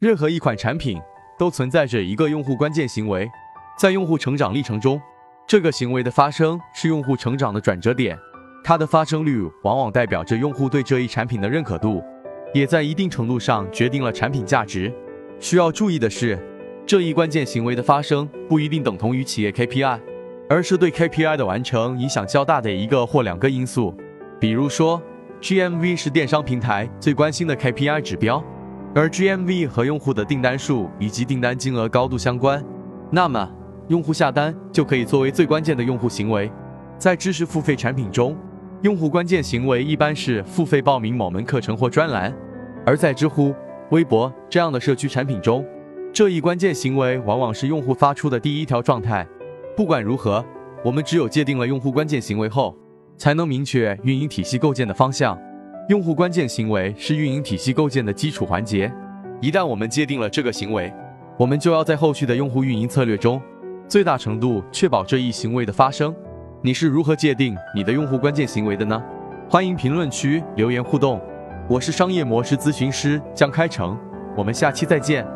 任何一款产品都存在着一个用户关键行为，在用户成长历程中，这个行为的发生是用户成长的转折点，它的发生率往往代表着用户对这一产品的认可度，也在一定程度上决定了产品价值。需要注意的是，这一关键行为的发生不一定等同于企业 KPI，而是对 KPI 的完成影响较大的一个或两个因素。比如说，GMV 是电商平台最关心的 KPI 指标，而 GMV 和用户的订单数以及订单金额高度相关，那么用户下单就可以作为最关键的用户行为。在知识付费产品中，用户关键行为一般是付费报名某门课程或专栏，而在知乎。微博这样的社区产品中，这一关键行为往往是用户发出的第一条状态。不管如何，我们只有界定了用户关键行为后，才能明确运营体系构建的方向。用户关键行为是运营体系构建的基础环节。一旦我们界定了这个行为，我们就要在后续的用户运营策略中，最大程度确保这一行为的发生。你是如何界定你的用户关键行为的呢？欢迎评论区留言互动。我是商业模式咨询师江开成，我们下期再见。